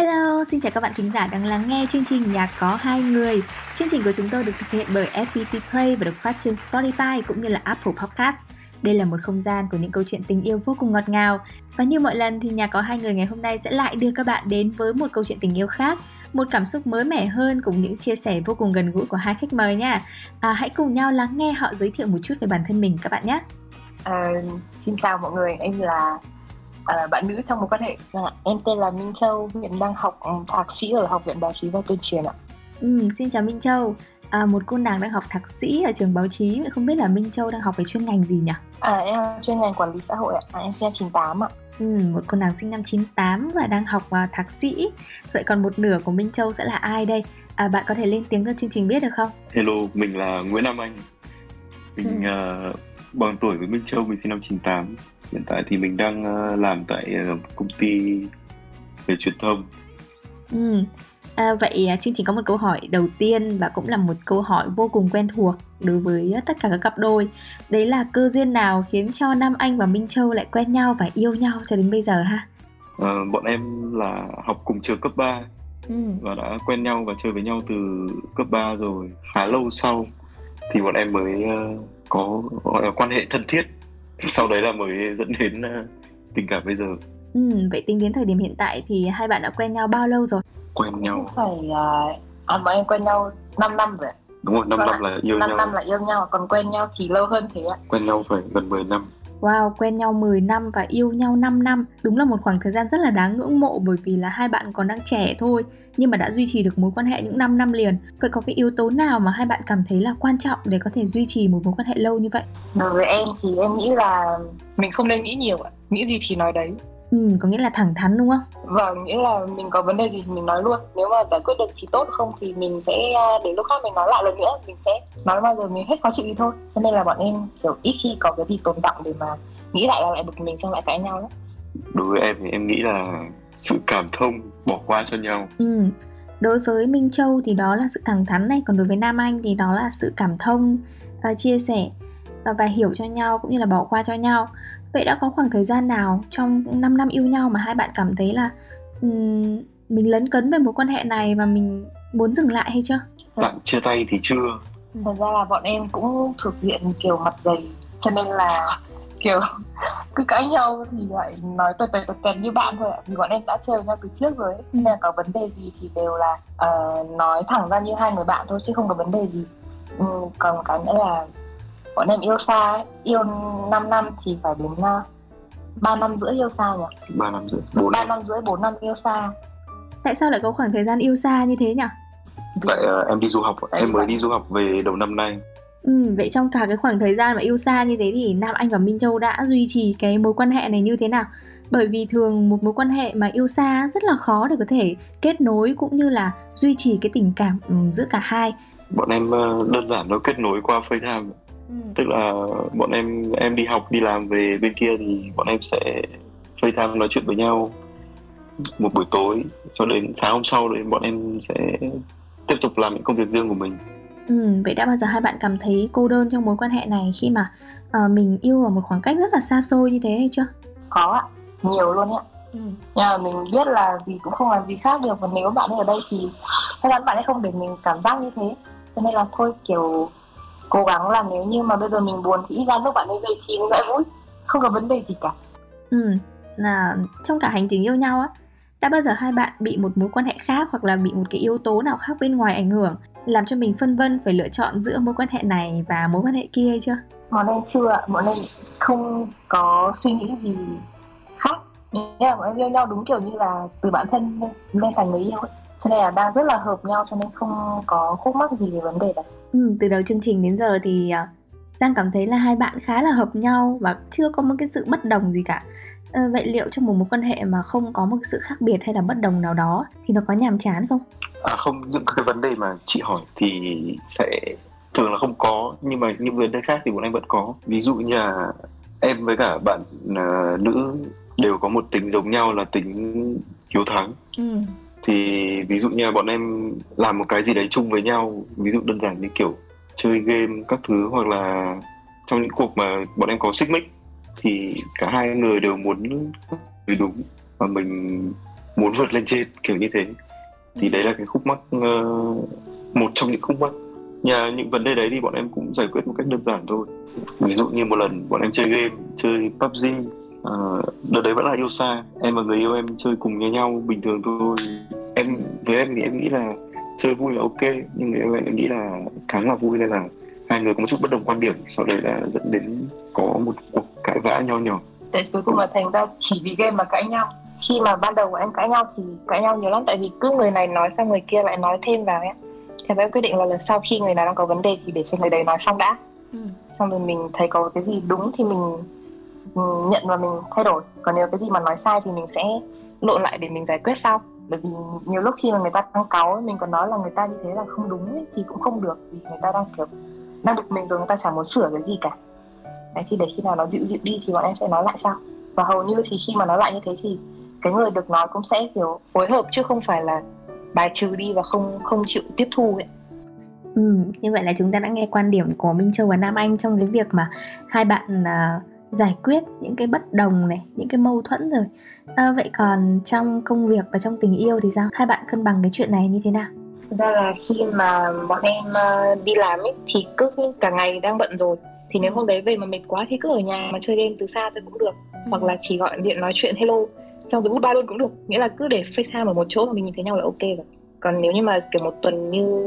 Hello, xin chào các bạn thính giả đang lắng nghe chương trình Nhạc có hai người. Chương trình của chúng tôi được thực hiện bởi FPT Play và được phát trên Spotify cũng như là Apple Podcast. Đây là một không gian của những câu chuyện tình yêu vô cùng ngọt ngào. Và như mọi lần thì nhà có hai người ngày hôm nay sẽ lại đưa các bạn đến với một câu chuyện tình yêu khác một cảm xúc mới mẻ hơn cùng những chia sẻ vô cùng gần gũi của hai khách mời nha. À, hãy cùng nhau lắng nghe họ giới thiệu một chút về bản thân mình các bạn nhé. À, xin chào mọi người, em là à, bạn nữ trong một quan hệ. À, em tên là Minh Châu, hiện đang học thạc sĩ ở Học viện Báo chí và Tuyên truyền ạ. Ừ, xin chào Minh Châu à, một cô nàng đang học thạc sĩ ở trường báo chí vậy không biết là Minh Châu đang học về chuyên ngành gì nhỉ? À em chuyên ngành quản lý xã hội ạ, à, em sinh năm 98 ạ. Ừ, một cô nàng sinh năm 98 và đang học uh, thạc sĩ. Vậy còn một nửa của Minh Châu sẽ là ai đây? À, bạn có thể lên tiếng cho chương trình biết được không? Hello, mình là Nguyễn Nam Anh. Mình ừ. uh, bằng tuổi với Minh Châu, mình sinh năm 98. Hiện tại thì mình đang uh, làm tại uh, công ty về truyền thông. Ừ. À, vậy à, chương trình có một câu hỏi đầu tiên và cũng là một câu hỏi vô cùng quen thuộc đối với tất cả các cặp đôi. Đấy là cơ duyên nào khiến cho Nam Anh và Minh Châu lại quen nhau và yêu nhau cho đến bây giờ ha? À, bọn em là học cùng trường cấp 3 ừ. và đã quen nhau và chơi với nhau từ cấp 3 rồi. Khá lâu sau thì bọn em mới có gọi là quan hệ thân thiết. Sau đấy là mới dẫn đến uh, tình cảm bây giờ. Ừ, vậy tính đến thời điểm hiện tại thì hai bạn đã quen nhau bao lâu rồi? quen nhau. Phải uh, à bọn em quen nhau 5 năm rồi đúng rồi 5 vâng năm là yêu 5 nhau. 5 năm là yêu nhau còn quen nhau thì lâu hơn thế ạ. Quen nhau phải gần 10 năm Wow, quen nhau 10 năm và yêu nhau 5 năm. Đúng là một khoảng thời gian rất là đáng ngưỡng mộ Bởi vì là hai bạn còn đang trẻ thôi Nhưng mà đã duy trì được mối quan hệ những 5 năm liền. Vậy có cái yếu tố nào mà hai bạn cảm thấy là quan trọng Để có thể duy trì một mối quan hệ lâu như vậy? Đối với em thì em nghĩ là Mình không nên nghĩ nhiều ạ. Nghĩ gì thì nói đấy. Ừ, có nghĩa là thẳng thắn đúng không? Vâng, nghĩa là mình có vấn đề gì thì mình nói luôn. Nếu mà giải quyết được thì tốt không thì mình sẽ à, để lúc khác mình nói lại lần nữa. Mình sẽ nói bao giờ mình hết khó chịu thì thôi. Cho nên là bọn em kiểu ít khi có cái gì tồn động để mà nghĩ lại là lại bực mình xong lại cãi nhau lắm. Đối với em thì em nghĩ là sự cảm thông bỏ qua cho nhau. Ừ, đối với Minh Châu thì đó là sự thẳng thắn này. Còn đối với Nam Anh thì đó là sự cảm thông, uh, chia sẻ và, và hiểu cho nhau cũng như là bỏ qua cho nhau Vậy đã có khoảng thời gian nào trong 5 năm yêu nhau mà hai bạn cảm thấy là um, mình lấn cấn về mối quan hệ này và mình muốn dừng lại hay chưa? Bạn chia tay thì chưa. Thật ra là bọn em cũng thuộc diện kiểu mặt dày cho nên là kiểu cứ cãi nhau thì lại nói tuần tuần tuần như bạn thôi ạ vì bọn em đã chơi nhau từ trước rồi ấy. Ừ. nên là có vấn đề gì thì đều là uh, nói thẳng ra như hai người bạn thôi chứ không có vấn đề gì ừ, còn cái nữa là bọn em yêu xa yêu 5 năm thì phải đến uh, ờ, 3 năm rưỡi yêu xa nhỉ? 3 năm rưỡi 4 3 năm rưỡi 4 năm yêu xa. Tại sao lại có khoảng thời gian yêu xa như thế nhỉ? Tại uh, em đi du học Tại em mới đi du học về đầu năm nay. Ừ, vậy trong cả cái khoảng thời gian mà yêu xa như thế thì Nam Anh và Minh Châu đã duy trì cái mối quan hệ này như thế nào? Bởi vì thường một mối quan hệ mà yêu xa rất là khó để có thể kết nối cũng như là duy trì cái tình cảm ừ, giữa cả hai. Bọn em đơn giản nó kết nối qua FaceTime Ừ. tức là bọn em em đi học đi làm về bên kia thì bọn em sẽ FaceTime nói chuyện với nhau một buổi tối cho đến sáng hôm sau thì bọn em sẽ tiếp tục làm những công việc riêng của mình Ừ, vậy đã bao giờ hai bạn cảm thấy cô đơn trong mối quan hệ này khi mà uh, mình yêu ở một khoảng cách rất là xa xôi như thế hay chưa? Có ạ, nhiều luôn ạ. Ừ. Nhưng mà mình biết là vì cũng không làm gì khác được và nếu bạn ấy ở đây thì chắc chắn bạn ấy không để mình cảm giác như thế. Cho nên là thôi kiểu cố gắng là nếu như mà bây giờ mình buồn thì ít ra lúc bạn ấy về thì mình lại vui. Không có vấn đề gì cả. Ừ là trong cả hành trình yêu nhau á đã bao giờ hai bạn bị một mối quan hệ khác hoặc là bị một cái yếu tố nào khác bên ngoài ảnh hưởng làm cho mình phân vân phải lựa chọn giữa mối quan hệ này và mối quan hệ kia hay chưa? Bọn em chưa ạ, bọn em không có suy nghĩ gì khác. Nghĩa là bọn em yêu nhau đúng kiểu như là từ bản thân lên thành người yêu ấy. Cho nên là đang rất là hợp nhau cho nên không có khúc mắc gì về vấn đề đấy Ừ, từ đầu chương trình đến giờ thì uh, Giang cảm thấy là hai bạn khá là hợp nhau và chưa có một cái sự bất đồng gì cả. À, vậy liệu trong một mối quan hệ mà không có một sự khác biệt hay là bất đồng nào đó thì nó có nhàm chán không? À không, những cái vấn đề mà chị hỏi thì sẽ thường là không có nhưng mà những vấn đề khác thì bọn em vẫn có ví dụ như là em với cả bạn uh, nữ đều có một tính giống nhau là tính hiếu thắng ừ. Thì ví dụ như bọn em làm một cái gì đấy chung với nhau ví dụ đơn giản như kiểu chơi game các thứ hoặc là trong những cuộc mà bọn em có xích mích thì cả hai người đều muốn người đúng và mình muốn vượt lên trên kiểu như thế. Thì đấy là cái khúc mắc uh, một trong những khúc mắc. Nhà những vấn đề đấy thì bọn em cũng giải quyết một cách đơn giản thôi. Ví dụ như một lần bọn em chơi game chơi PUBG uh, đợt đấy vẫn là yêu xa em và người yêu em chơi cùng với nhau bình thường thôi. Em với em thì em nghĩ là chơi vui là ok nhưng người yêu em nghĩ là khá là vui nên là hai người có một chút bất đồng quan điểm. Sau đấy là dẫn đến có một cuộc cãi vã nho nhỏ. Để cuối cùng là thành ra chỉ vì game mà cãi nhau. Khi mà ban đầu của em cãi nhau thì cãi nhau nhiều lắm tại vì cứ người này nói sang người kia lại nói thêm vào ấy thì em quyết định là lần sau khi người nào đang có vấn đề thì để cho người đấy nói xong đã. Ừ. xong rồi mình thấy có cái gì đúng thì mình nhận và mình thay đổi. Còn nếu cái gì mà nói sai thì mình sẽ lộn lại để mình giải quyết sau. Bởi vì nhiều lúc khi mà người ta đang cáu mình còn nói là người ta như thế là không đúng ấy, thì cũng không được vì người ta đang kiểu đang bực mình rồi người ta chẳng muốn sửa cái gì cả. Đấy thì để khi nào nó dịu dịu đi thì bọn em sẽ nói lại sau. Và hầu như thì khi mà nói lại như thế thì cái người được nói cũng sẽ kiểu phối hợp chứ không phải là bài trừ đi và không không chịu tiếp thu ấy. Ừ, như vậy là chúng ta đã nghe quan điểm của Minh Châu và Nam Anh trong cái việc mà hai bạn uh, giải quyết những cái bất đồng này, những cái mâu thuẫn rồi. À, vậy còn trong công việc và trong tình yêu thì sao? Hai bạn cân bằng cái chuyện này như thế nào? ra là khi mà bọn em uh, đi làm ấy thì cứ cả ngày đang bận rồi thì nếu hôm đấy về mà mệt quá thì cứ ở nhà mà chơi game từ xa thôi cũng được ừ. hoặc là chỉ gọi điện nói chuyện hello xong rồi bút ba luôn cũng được nghĩa là cứ để facetime ở một chỗ mà mình nhìn thấy nhau là ok rồi còn nếu như mà kiểu một tuần như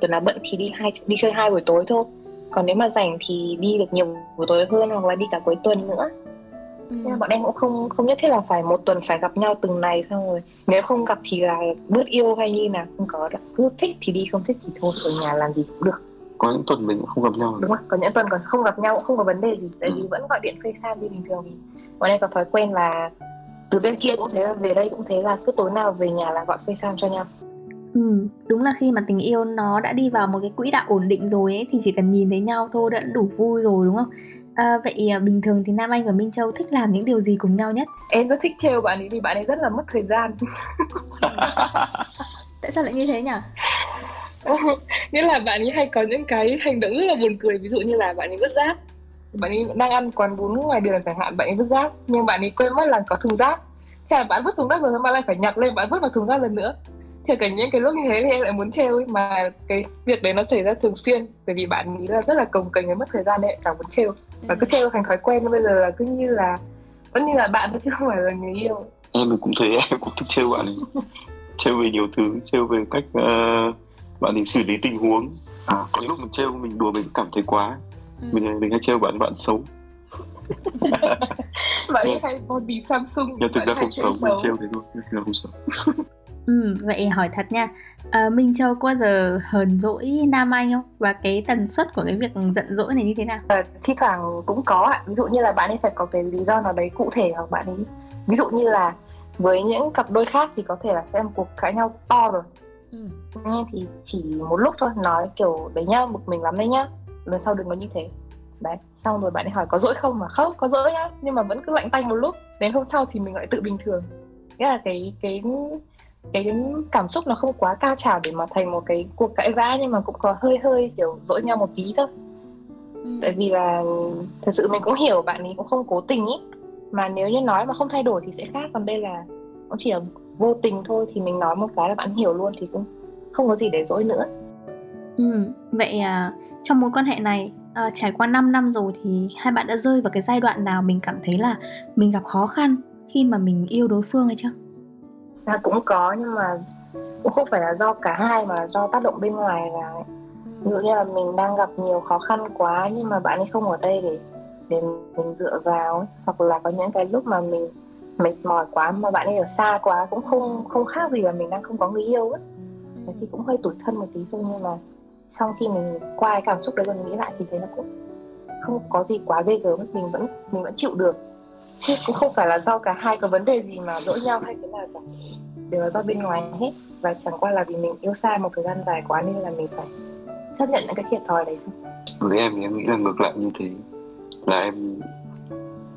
tuần nào bận thì đi hai đi chơi hai buổi tối thôi còn nếu mà rảnh thì đi được nhiều buổi tối hơn hoặc là đi cả cuối tuần nữa. Ừ. nên bọn em cũng không không nhất thiết là phải một tuần phải gặp nhau từng ngày xong rồi nếu không gặp thì là bớt yêu hay như nào không có đâu. Cứ thích thì đi không thích thì thôi ở nhà làm gì cũng được. Có những tuần mình cũng không gặp nhau. Đúng không? Có những tuần còn không gặp nhau cũng không có vấn đề gì tại ừ. vì vẫn gọi điện facetime như bình thường thì bọn em có thói quen là từ bên kia cũng thế là về đây cũng thế là cứ tối nào về nhà là gọi facetime cho nhau Ừ, đúng là khi mà tình yêu nó đã đi vào một cái quỹ đạo ổn định rồi ấy thì chỉ cần nhìn thấy nhau thôi đã đủ vui rồi đúng không? À, vậy à, bình thường thì Nam Anh và Minh Châu thích làm những điều gì cùng nhau nhất? Em rất thích trêu bạn ấy vì bạn ấy rất là mất thời gian. Tại sao lại như thế nhỉ? nghĩa là bạn ấy hay có những cái hành động rất là buồn cười ví dụ như là bạn ấy vứt rác bạn ấy đang ăn quán bún ngoài đường chẳng hạn bạn ấy vứt rác nhưng bạn ấy quên mất là có thùng rác thế là bạn vứt xuống đất rồi bạn lại phải nhặt lên bạn vứt vào thùng rác lần nữa thì cả những cái lúc như thế thì em lại muốn trêu ấy mà cái việc đấy nó xảy ra thường xuyên bởi vì bạn nghĩ là rất là cồng kềnh với mất thời gian đấy càng muốn trêu. Và cứ trêu thành thói quen bây giờ là cứ như là vẫn như là bạn chứ không phải là người yêu. Em cũng thấy em cũng thích trêu bạn ấy. Trêu về nhiều thứ trêu về cách uh, bạn ấy xử lý tình huống. À, có những lúc mình trêu mình đùa mình cảm thấy quá. Ừ. mình mình hay trêu bạn bạn xấu. Bạn ấy hay body Samsung nhưng thực ra không xấu mình trêu thế thôi thực ra không xấu Ừ, vậy hỏi thật nha. À, Minh Châu có bao giờ hờn dỗi Nam Anh không? Và cái tần suất của cái việc giận dỗi này như thế nào? À, thi thoảng cũng có ạ. Ví dụ như là bạn ấy phải có cái lý do nào đấy cụ thể Hoặc bạn ấy Ví dụ như là với những cặp đôi khác thì có thể là xem cuộc cãi nhau to rồi. Ừ. Nhưng thì chỉ một lúc thôi Nói kiểu đấy nhá, một mình lắm đấy nhá. Lần sau đừng có như thế. Đấy, xong rồi bạn ấy hỏi có dỗi không? Mà không, có dỗi nhá. Nhưng mà vẫn cứ lạnh tay một lúc. Đến hôm sau thì mình lại tự bình thường. Nghĩa là cái cái cái cảm xúc nó không quá cao trào để mà thành một cái cuộc cãi vã nhưng mà cũng có hơi hơi kiểu dỗi nhau một tí thôi. Ừ. tại vì là thật sự mình cũng hiểu bạn ấy cũng không cố tình ý. Mà nếu như nói mà không thay đổi thì sẽ khác còn đây là cũng chỉ là vô tình thôi thì mình nói một cái là bạn hiểu luôn thì cũng không có gì để dỗi nữa. Ừ vậy à, trong mối quan hệ này à, trải qua 5 năm rồi thì hai bạn đã rơi vào cái giai đoạn nào mình cảm thấy là mình gặp khó khăn khi mà mình yêu đối phương hay chưa là cũng có nhưng mà cũng không phải là do cả hai mà do tác động bên ngoài vào ấy. ví dụ như là mình đang gặp nhiều khó khăn quá nhưng mà bạn ấy không ở đây để để mình dựa vào ấy. hoặc là có những cái lúc mà mình mệt mỏi quá mà bạn ấy ở xa quá cũng không không khác gì là mình đang không có người yêu ấy ừ. thì cũng hơi tủi thân một tí thôi nhưng mà sau khi mình qua cái cảm xúc đấy rồi mình nghĩ lại thì thấy nó cũng không có gì quá ghê gớm mình vẫn mình vẫn chịu được chứ cũng không phải là do cả hai có vấn đề gì mà dỗi nhau hay cái nào cả đều là do bên ngoài hết. Và chẳng qua là vì mình yêu xa một thời gian dài quá nên là mình phải chấp nhận những cái thiệt thòi đấy với em thì em nghĩ là ngược lại như thế. Là em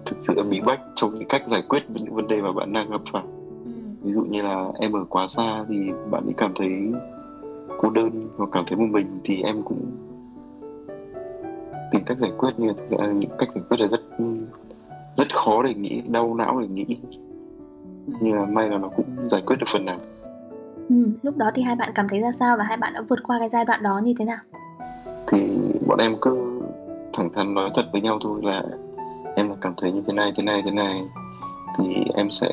thực sự em bị bách trong những cách giải quyết những vấn đề mà bạn đang gặp phải. Ừ. ví dụ như là em ở quá xa thì bạn ấy cảm thấy cô đơn hoặc cảm thấy một mình thì em cũng tìm cách giải quyết. Như là những cách giải quyết là rất rất khó để nghĩ đau não để nghĩ nhưng mà may là nó cũng giải quyết được phần nào. Ừ, lúc đó thì hai bạn cảm thấy ra sao và hai bạn đã vượt qua cái giai đoạn đó như thế nào? Thì bọn em cứ thẳng thắn nói thật với nhau thôi là em là cảm thấy như thế này thế này thế này. Thì em sẽ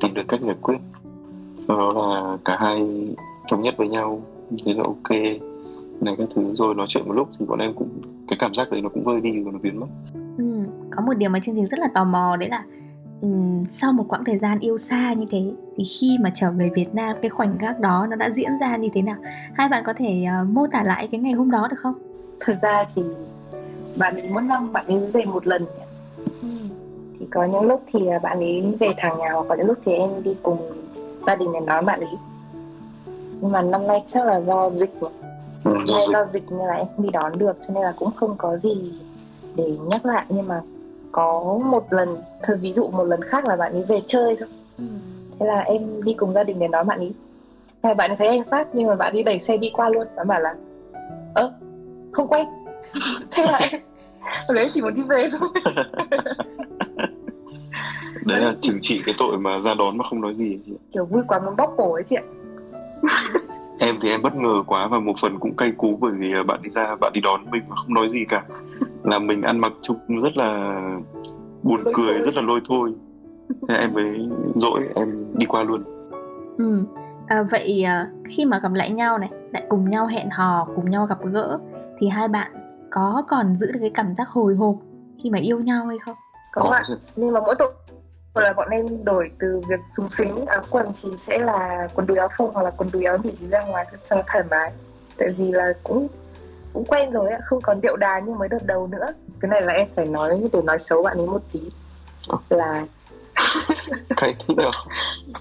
tìm được cách giải quyết. Sau đó là cả hai thống nhất với nhau. Thế là ok. Này các thứ rồi nói chuyện một lúc thì bọn em cũng cái cảm giác đấy nó cũng vơi đi và nó biến mất. Ừ, có một điều mà chương trình rất là tò mò đấy là um, sau một quãng thời gian yêu xa như thế thì khi mà trở về Việt Nam cái khoảnh khắc đó nó đã diễn ra như thế nào? Hai bạn có thể uh, mô tả lại cái ngày hôm đó được không? Thực ra thì bạn ấy mỗi năm bạn ấy về một lần ừ. thì có những lúc thì bạn ấy về thẳng nhà hoặc có những lúc thì em đi cùng gia đình để nói bạn ấy. Nhưng mà năm nay chắc là do dịch ừ, do, dịch. do dịch nên là em không đi đón được cho nên là cũng không có gì để nhắc lại. Nhưng mà có một lần thôi ví dụ một lần khác là bạn ấy về chơi thôi. Ừ. thế là em đi cùng gia đình để nói bạn ấy. Thế bạn ấy thấy anh phát nhưng mà bạn ấy đẩy xe đi qua luôn. Bạn bảo là ơ không quen. Thế là em đấy chỉ muốn đi về thôi. Đấy là chừng trị cái tội mà ra đón mà không nói gì. Kiểu vui quá muốn bóc cổ ấy chị ạ. Em thì em bất ngờ quá và một phần cũng cay cú bởi vì bạn đi ra bạn đi đón mình mà không nói gì cả là mình ăn mặc trông rất là buồn lôi cười thôi. rất là lôi thôi. Thế em mới dỗi em đi qua luôn. Ừ. À, vậy à, khi mà gặp lại nhau này lại cùng nhau hẹn hò cùng nhau gặp gỡ thì hai bạn có còn giữ được cái cảm giác hồi hộp khi mà yêu nhau hay không? Có, có bạn nhưng mà mỗi tội là bọn em đổi từ việc súng xính áo quần thì sẽ là quần đùi áo phông hoặc là quần đùi áo nỉ ra ngoài cho thoải mái. Tại vì là cũng cũng quen rồi ạ không còn điệu đà như mới đợt đầu nữa. Cái này là em phải nói để nói xấu bạn ấy một tí. Là cái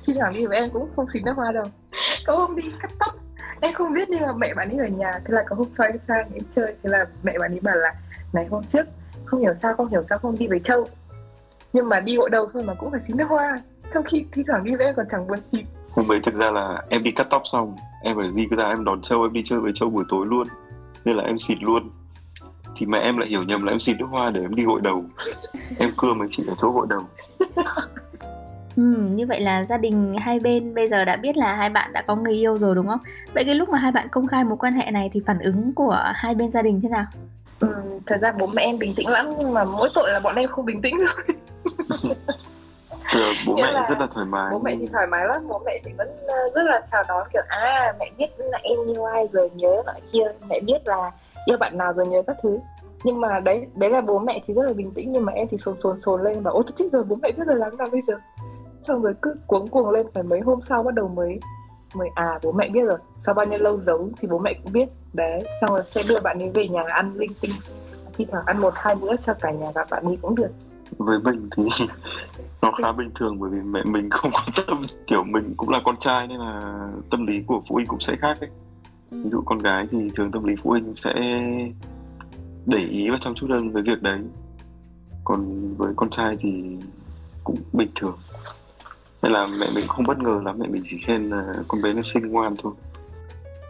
khi thoảng đi với em cũng không xính nước hoa đâu. Có hôm đi cắt tóc. Em không biết nhưng mà mẹ bạn ấy ở nhà thế là có hôm sau em sang em chơi thế là mẹ bạn ấy bảo là này hôm trước không hiểu sao không hiểu sao không đi với châu. Nhưng mà đi gội đầu thôi mà cũng phải xính nước hoa. Trong khi thi thoảng đi với em còn chẳng buồn xịt. Hôm ấy thực ra là em đi cắt tóc xong em phải đi ra em đón châu em đi chơi với châu buổi tối luôn nên là em xịt luôn thì mẹ em lại hiểu nhầm là em xịt nước hoa để em đi gội đầu em cưa mấy chị ở chỗ gội đầu Ừ, như vậy là gia đình hai bên bây giờ đã biết là hai bạn đã có người yêu rồi đúng không? Vậy cái lúc mà hai bạn công khai mối quan hệ này thì phản ứng của hai bên gia đình thế nào? Ừ, thật ra bố mẹ em bình tĩnh lắm nhưng mà mỗi tội là bọn em không bình tĩnh thôi. Kiểu bố mẹ là rất là thoải mái. bố mẹ thì thoải mái lắm bố mẹ thì vẫn ờ, rất là chào đón kiểu à mẹ biết là em yêu ai rồi nhớ nọ kia mẹ biết là yêu bạn nào rồi nhớ các thứ. Nhưng mà đấy đấy là bố mẹ thì rất là bình tĩnh nhưng mà em thì sồn sồn sồn lên và ôi tôi chết rồi bố mẹ biết rồi lắm nào bây giờ? Xong rồi cứ cuống cuồng lên phải mấy hôm sau bắt đầu mới mới à bố mẹ biết rồi sau bao nhiêu lâu giấu thì bố mẹ cũng biết. Đấy xong rồi sẽ đưa bạn ấy về nhà ăn linh tinh thi thoảng ăn một hai bữa cho cả nhà gặp bạn ấy cũng được với mình thì nó khá bình thường bởi vì mẹ mình không quan tâm kiểu mình cũng là con trai nên là tâm lý của phụ huynh cũng sẽ khác ấy. Ừ. ví dụ con gái thì thường tâm lý phụ huynh sẽ để ý và chăm chút hơn với việc đấy. Còn với con trai thì cũng bình thường. Nên là mẹ mình không bất ngờ lắm mẹ mình chỉ khen là con bé nó xinh ngoan thôi.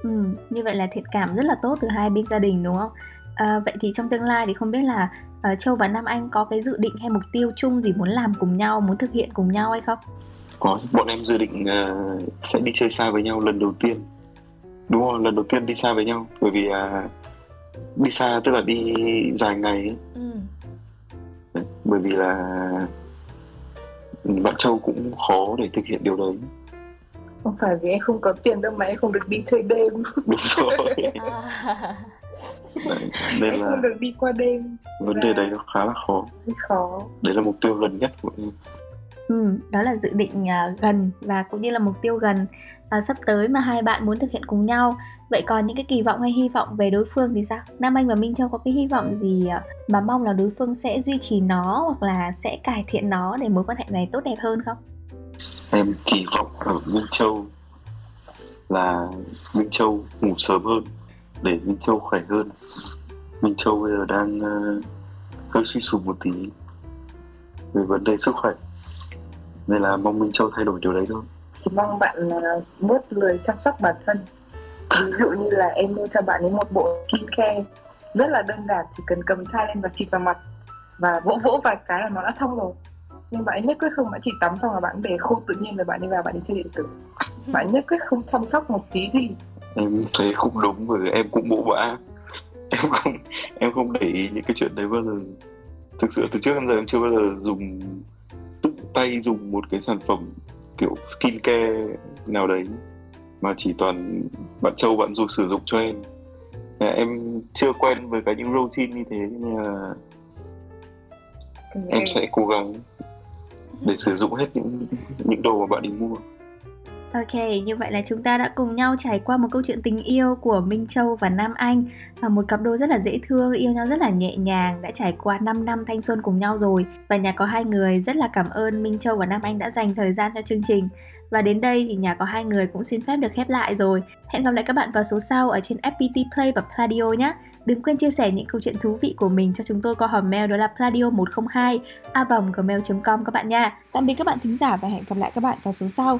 Ừ, như vậy là thiện cảm rất là tốt từ hai bên gia đình đúng không à, vậy thì trong tương lai thì không biết là uh, châu và nam anh có cái dự định hay mục tiêu chung gì muốn làm cùng nhau muốn thực hiện cùng nhau hay không? Có bọn em dự định uh, sẽ đi chơi xa với nhau lần đầu tiên. Đúng không lần đầu tiên đi xa với nhau. Bởi vì uh, đi xa tức là đi dài ngày ấy. Ừ. bởi vì là bạn châu cũng khó để thực hiện điều đấy. Không phải vì em không có tiền đâu mà em không được đi chơi đêm. Đúng rồi. Đấy, nên là không được đi qua đêm vấn đề đấy nó khá là khó khó đấy là mục tiêu gần nhất của em Ừ, đó là dự định uh, gần và cũng như là mục tiêu gần uh, sắp tới mà hai bạn muốn thực hiện cùng nhau. Vậy còn những cái kỳ vọng hay hy vọng về đối phương thì sao? Nam Anh và Minh Châu có cái hy vọng gì uh, mà mong là đối phương sẽ duy trì nó hoặc là sẽ cải thiện nó để mối quan hệ này tốt đẹp hơn không? Em kỳ vọng ở Minh Châu là Minh Châu ngủ sớm hơn để Minh Châu khỏe hơn. Minh Châu bây giờ đang ờ, uh, hơi suy sụp một tí về vấn đề sức khỏe. Nên là mong Minh Châu thay đổi điều đấy thôi. Chỉ mong bạn uh, bớt lười chăm sóc bản thân. Ví dụ như là em mua cho bạn ấy một bộ skincare rất là đơn giản chỉ cần cầm chai lên và xịt vào mặt và vỗ vỗ vài cái là nó đã xong rồi. Nhưng bạn ấy nhất quyết không bạn chỉ tắm xong là bạn để khô tự nhiên rồi bạn đi vào bạn đi chơi điện tử. Bạn nhất quyết không chăm sóc một tí gì em thấy không đúng bởi em cũng bộ bã. Em không em không để ý những cái chuyện đấy bao giờ. Thực sự từ trước đến giờ em chưa bao giờ dùng tự tay dùng một cái sản phẩm kiểu skincare nào đấy mà chỉ toàn bạn châu bạn du sử dụng cho em. Em chưa quen với cái những routine như thế nên là em sẽ cố gắng để sử dụng hết những những đồ mà bạn đi mua Ok, như vậy là chúng ta đã cùng nhau trải qua một câu chuyện tình yêu của Minh Châu và Nam Anh và một cặp đôi rất là dễ thương, yêu nhau rất là nhẹ nhàng, đã trải qua 5 năm thanh xuân cùng nhau rồi. Và nhà có hai người rất là cảm ơn Minh Châu và Nam Anh đã dành thời gian cho chương trình. Và đến đây thì nhà có hai người cũng xin phép được khép lại rồi. Hẹn gặp lại các bạn vào số sau ở trên FPT Play và Pladio nhé. Đừng quên chia sẻ những câu chuyện thú vị của mình cho chúng tôi qua hòm mail đó là pladio102 a gmail.com các bạn nha. Tạm biệt các bạn thính giả và hẹn gặp lại các bạn vào số sau.